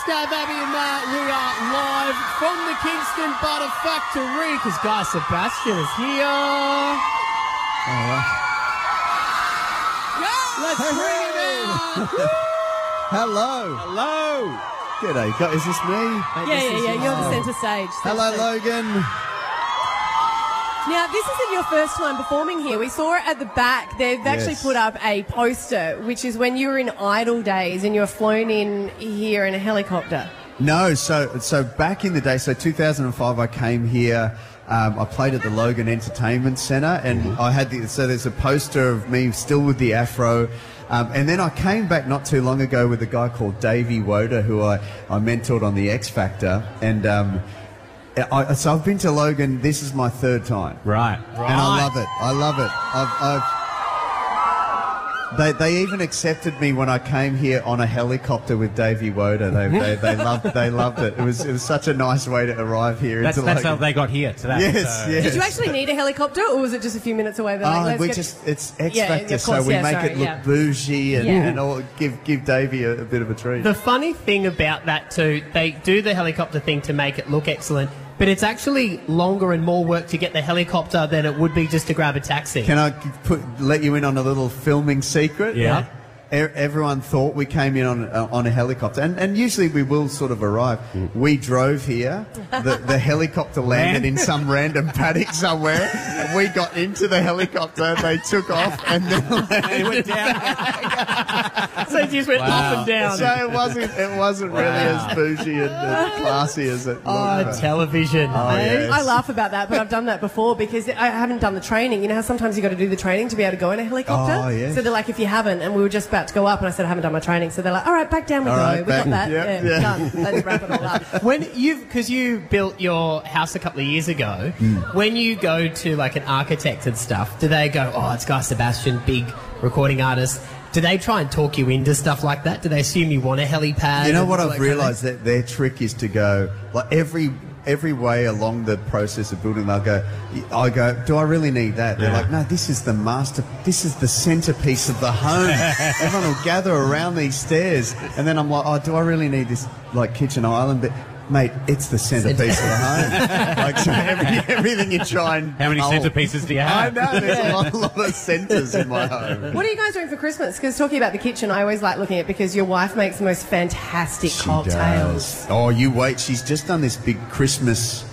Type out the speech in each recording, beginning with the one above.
Stav Abby and Matt. We are live from the Kingston Butter Factory because Guy Sebastian is here. Let's bring him out. Hello. Hello. G'day. Go- Is this me? Yeah, yeah, yeah. You're the centre stage. centre Hello, stage. Logan. Now, this isn't your first time performing here. We saw it at the back. They've actually Yes. put up a poster, which is when you were in Idol days and you were flown in here in a helicopter. No, so so back in the day, so 2005, I came here. Um, I played at the Logan Entertainment Centre, and I had the so there's a poster of me still with the afro. Um, and then I came back not too long ago with a guy called Davey Woder, who I, I mentored on the X Factor, and um, I, so I've been to Logan. This is my third time. Right. and I love it. I love it. I've, I've they, they even accepted me when I came here on a helicopter with Davey Woder. They, they, they loved they loved it. It was it was such a nice way to arrive here. That's, into that's how they got here today. Yes, so- yes. Did you actually need a helicopter, or was it just a few minutes away? They're like, Oh, we get- just it's X Yeah, Factor, course, so we yeah, make sorry, it look yeah. bougie and, Yeah. and all, give give Davey a, a bit of a treat. The funny thing about that too, they do the helicopter thing to make it look excellent, but it's actually longer and more work to get the helicopter than it would be just to grab a taxi. Can I put let you in on a little filming secret? Yeah. E- Everyone thought we came in on uh, on a helicopter, and, and usually we will sort of arrive. Mm. We drove here. The, the helicopter landed in some random paddock somewhere. And we got into the helicopter. They took off, and then They went down. so it just went up and down. so it wasn't it wasn't really as bougie and, and classy as it oh, looked. oh, television. Oh, yes. I laugh about that, but I've done that before because I haven't done the training. You know how sometimes you got to do the training to be able to go in a helicopter. Oh, yes. So they're like, if you haven't, and we were just about to go up, and I said I haven't done my training. So they're like, all right, back down we All go. right, we back- got that. yep, yeah, yeah. done. Let's wrap it all up. When you, because you built your house a couple of years ago, hmm. when you go to like an architect and stuff, do they go, "Oh, it's Guy Sebastian, big recording artist"? Do they try and talk you into stuff like that? Do they assume you want a helipad? You know what I've that kind of realised that their trick is to go like every every way along the process of building. They'll go. I go. Do I really need that? They're Yeah. like, no. This is the master. This is the centerpiece of the home. Everyone will gather around these stairs, and then I'm like, oh, do I really need this like kitchen island? But mate, it's the centerpiece of the home. like so every, everything you try and How many oh, centerpieces do you have? I know. There's a lot, a lot of centers in my home. What are you guys doing for Christmas? Because talking about the kitchen, I always like looking at it because your wife makes the most fantastic She cocktails. does. Oh, you wait. She's just done this big Christmas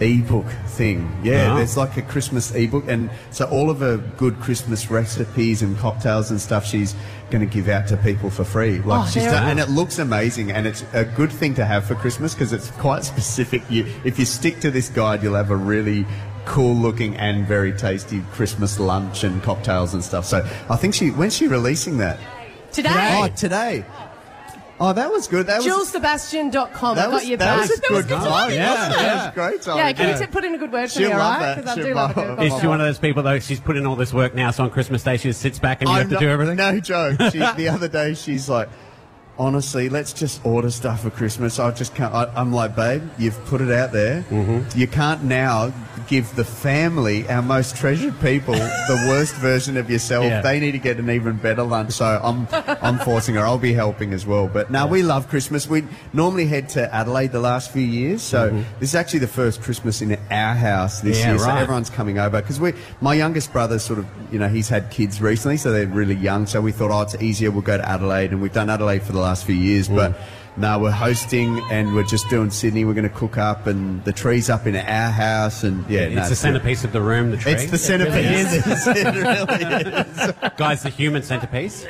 ebook thing. Yeah, Oh. there's like a Christmas ebook, and so all of her good Christmas recipes and cocktails and stuff she's going to give out to people for free. Like Oh, she's there- done, and it looks amazing, and it's a good thing to have for Christmas because it's quite specific. You, if you stick to this guide, you'll have a really cool looking and very tasty Christmas lunch and cocktails and stuff. So I think she when's she releasing that? Today, Oh, today. Oh, that was good. That was JulesSebastian.com. I that got was, your that back. was a good good time. Yeah, Yeah, that yeah. was great time. Yeah, can you t- put in a good word for She'll me, all love right? Because I do love a good Is she one of those people though? She's put in all this work now, so on Christmas Day she just sits back and you have I'm to not- do everything. No joke. She, the other day, she's like, honestly, let's just order stuff for Christmas. I just can't. I, I'm like, babe, you've put it out there. Mm-hmm. You can't now give the family, our most treasured people, the worst version of yourself. Yeah. They need to get an even better lunch. So I'm, I'm forcing her. I'll be helping as well. But now we love Christmas. We normally head to Adelaide the last few years. So this is actually the first Christmas in our house this Mm-hmm. Yeah, year. So everyone's coming over because we, my youngest brother, sort of, you know, he's had kids recently, so they're really young. So we thought, oh, it's easier. We'll go to Adelaide, and we've done Adelaide for the last few years, but. No, we're hosting and we're just doing Sydney. We're going to cook up, and the tree's up in our house, and yeah, no, it's the centerpiece of the room, the tree. It's the centerpiece. it really is. Guys, the human centerpiece.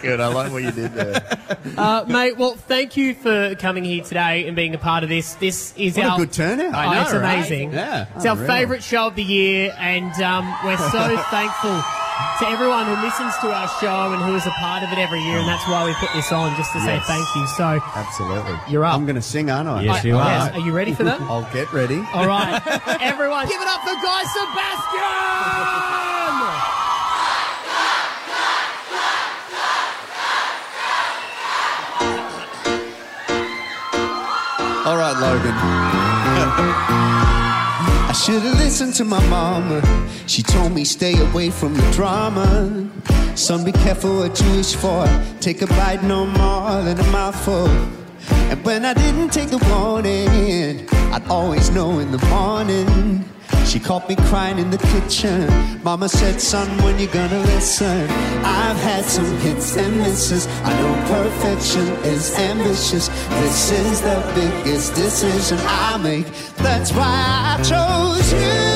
Good. I like what you did there. Uh, mate, well, thank you for coming here today and being a part of this. This is What a our good turnout. Oh, I know, it's right? amazing. Yeah. It's our Unreal. favourite show of the year, and um, we're so thankful to everyone who listens to our show and who is a part of it every year, and that's why we put this on, just to say thank you. So, Absolutely. You're up. I'm going to sing, aren't I? Yes, you are. yes, are you ready for that? I'll get ready. All right, everyone, give it up for Guy Sebastian! All right, Logan. Should've listened to my mama. She told me stay away from the drama. Son, be careful what you wish for. Take a bite no more than a mouthful. And when I didn't take the warning, I'd always know in the morning. She caught me crying in the kitchen. Mama said, son, when you gonna listen? I've had some hits and misses. I know perfection is ambitious. This is the biggest decision I make. That's why I chose you.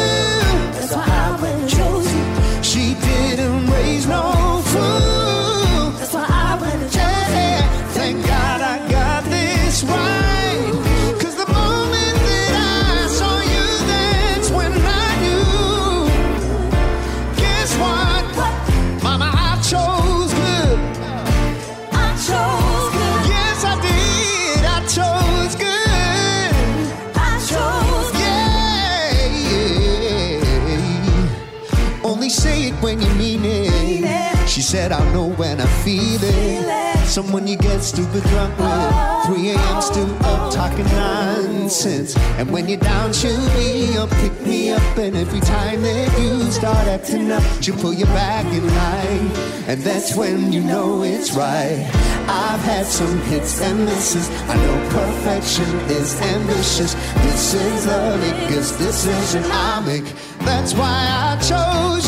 When I feel it. Someone you get stupid drunk with. 3 a.m. still up talking nonsense. And when you're down, she'll be up, pick me up. And every time that you start acting up, she'll pull you back in line. And that's when you know it's right. I've had some hits and misses. I know perfection is ambitious. This is the biggest decision I make. That's why I chose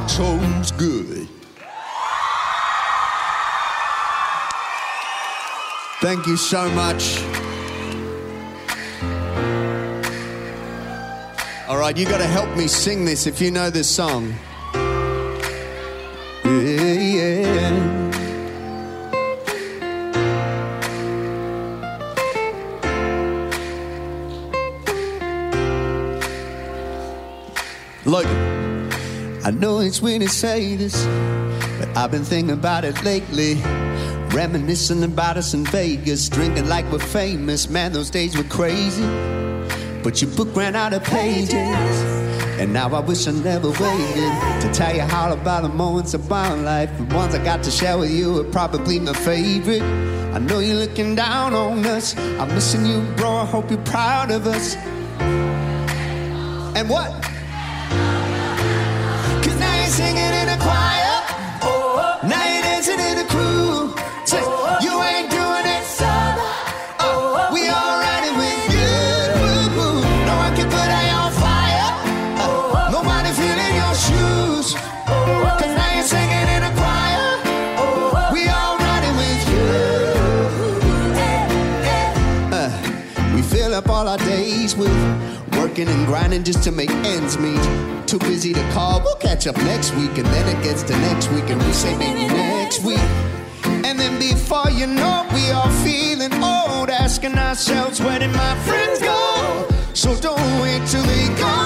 I good. Thank you so much. All right, you got to help me sing this if you know this song. It's weird to say this, but I've been thinking about it lately. Reminiscing about us in Vegas, drinking like we're famous. Man, those days were crazy. But your book ran out of pages. And now I wish I never waited to tell you all about the moments of my life. The ones I got to share with you are probably my favorite. I know you're looking down on us. I'm missing you, bro. I hope you're proud of us. And what? Singing in a choir. Now you're dancing in a crew. Say, you ain't doing it solo. Uh, we all riding with you. No one can put out your fire. Uh, nobody feeling your shoes. Cause now you're singing in a choir. We all riding with you. Uh, we fill up all our days with working and grinding just to make ends meet. Too busy to call, we'll catch up next week, and then it gets to next week, and we say maybe next week. And then before you know it, we all feeling old, asking ourselves, where did my friends go? So don't wait till they go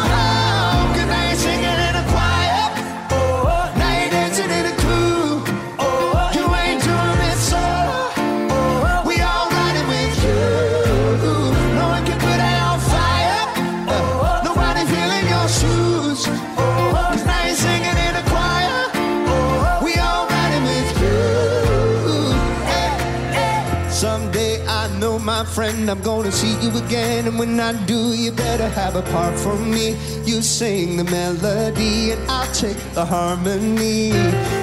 friend, I'm gonna see you again. And when I do, you better have a part for me. You sing the melody, and I'll take the harmony.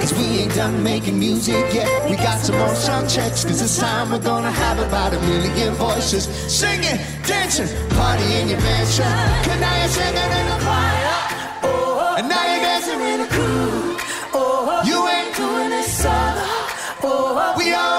Cause we ain't done making music yet. We got some more sound checks, cause this time we're gonna have about a million voices. Singing, dancing, party in your mansion. Cause now you're singing in the choir. Oh, and now you're dancing in a crew. Oh, you ain't doing it solo. Oh, we all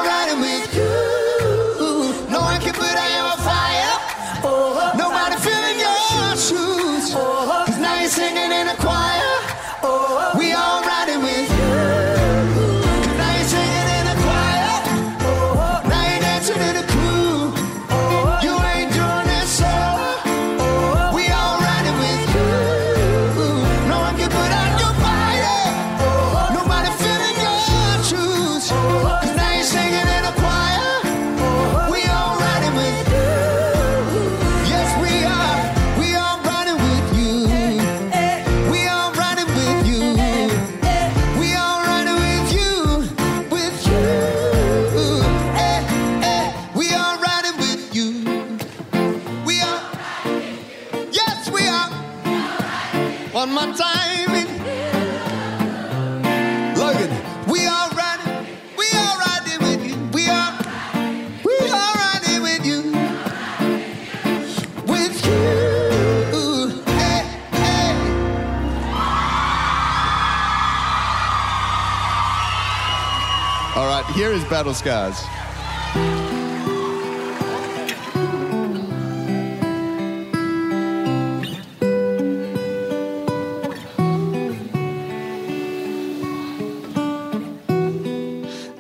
All right, here is Battle Scars.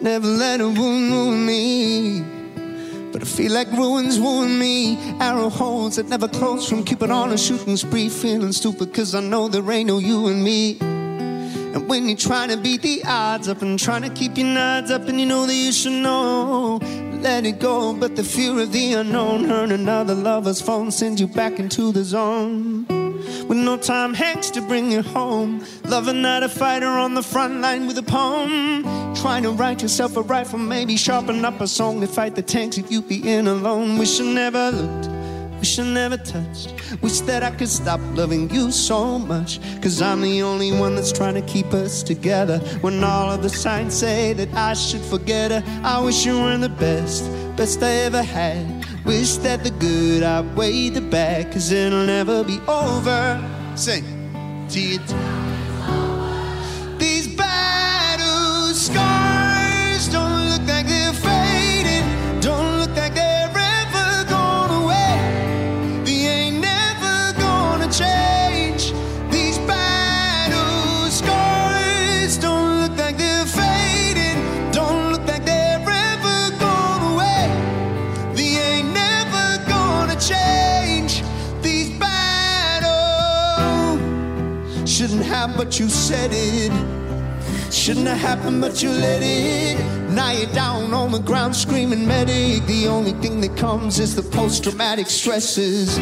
Never let a wound wound me. But I feel like ruins wound me. Arrow holes that never close from keeping on a shooting spree. Feeling stupid cause I know there ain't no you and me. When you're trying to beat the odds up and trying to keep your nods up, and you know that you should know, let it go. But the fear of the unknown, heard another lover's phone, sends you back into the zone. With no time hanks to bring you home. Loving not a fighter on the front line with a poem. Trying to write yourself a rifle, maybe sharpen up a song to fight the tanks if you be in alone. Wish I never looked. Wish I never touched. Wish that I could stop loving you so much. Cause I'm the only one that's trying to keep us together. When all of the signs say that I should forget her, I wish you were the best, best I ever had. Wish that the good outweighed the bad, cause it'll never be over. Sing. Till but you said it. Shouldn't have happened, but you let it. Now you're down on the ground screaming medic. The only thing that comes is the post-traumatic stresses.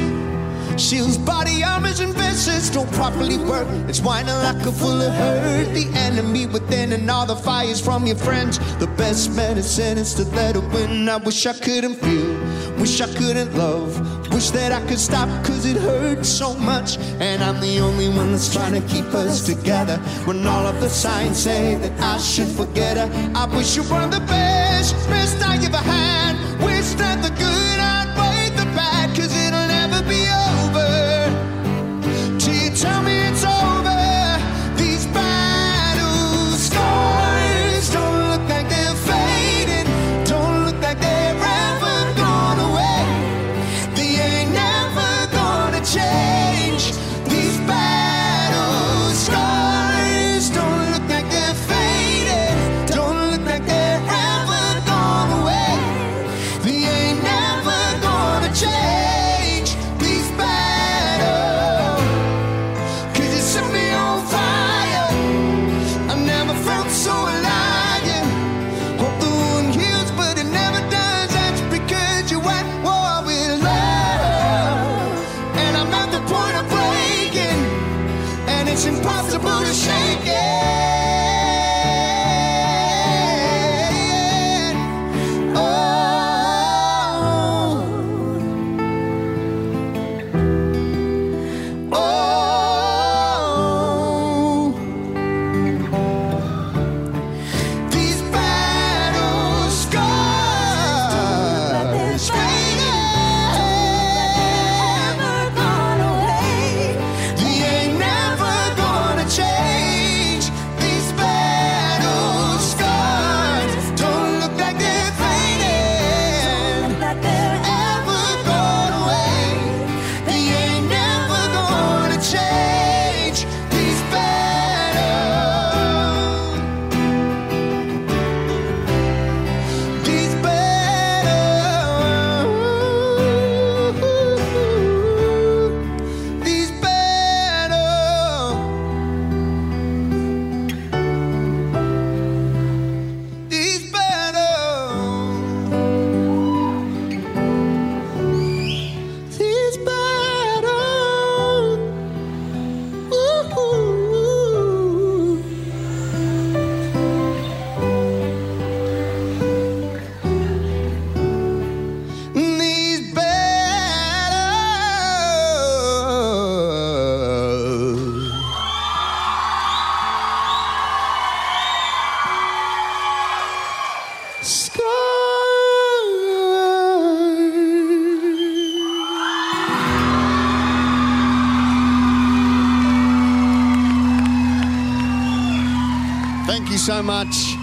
Shields, body armors, and vests don't properly work. It's whining like a full of hurt. The enemy within and all the fires from your friends. The best medicine is to let it win. I wish I couldn't feel, wish I couldn't love. Wish that I could stop cause it hurts so much. And I'm the only one that's trying to keep us together. When all of the signs say that I should forget her. I wish you were the best, best I ever had. Wish that the good outweighed impossible to shake so much.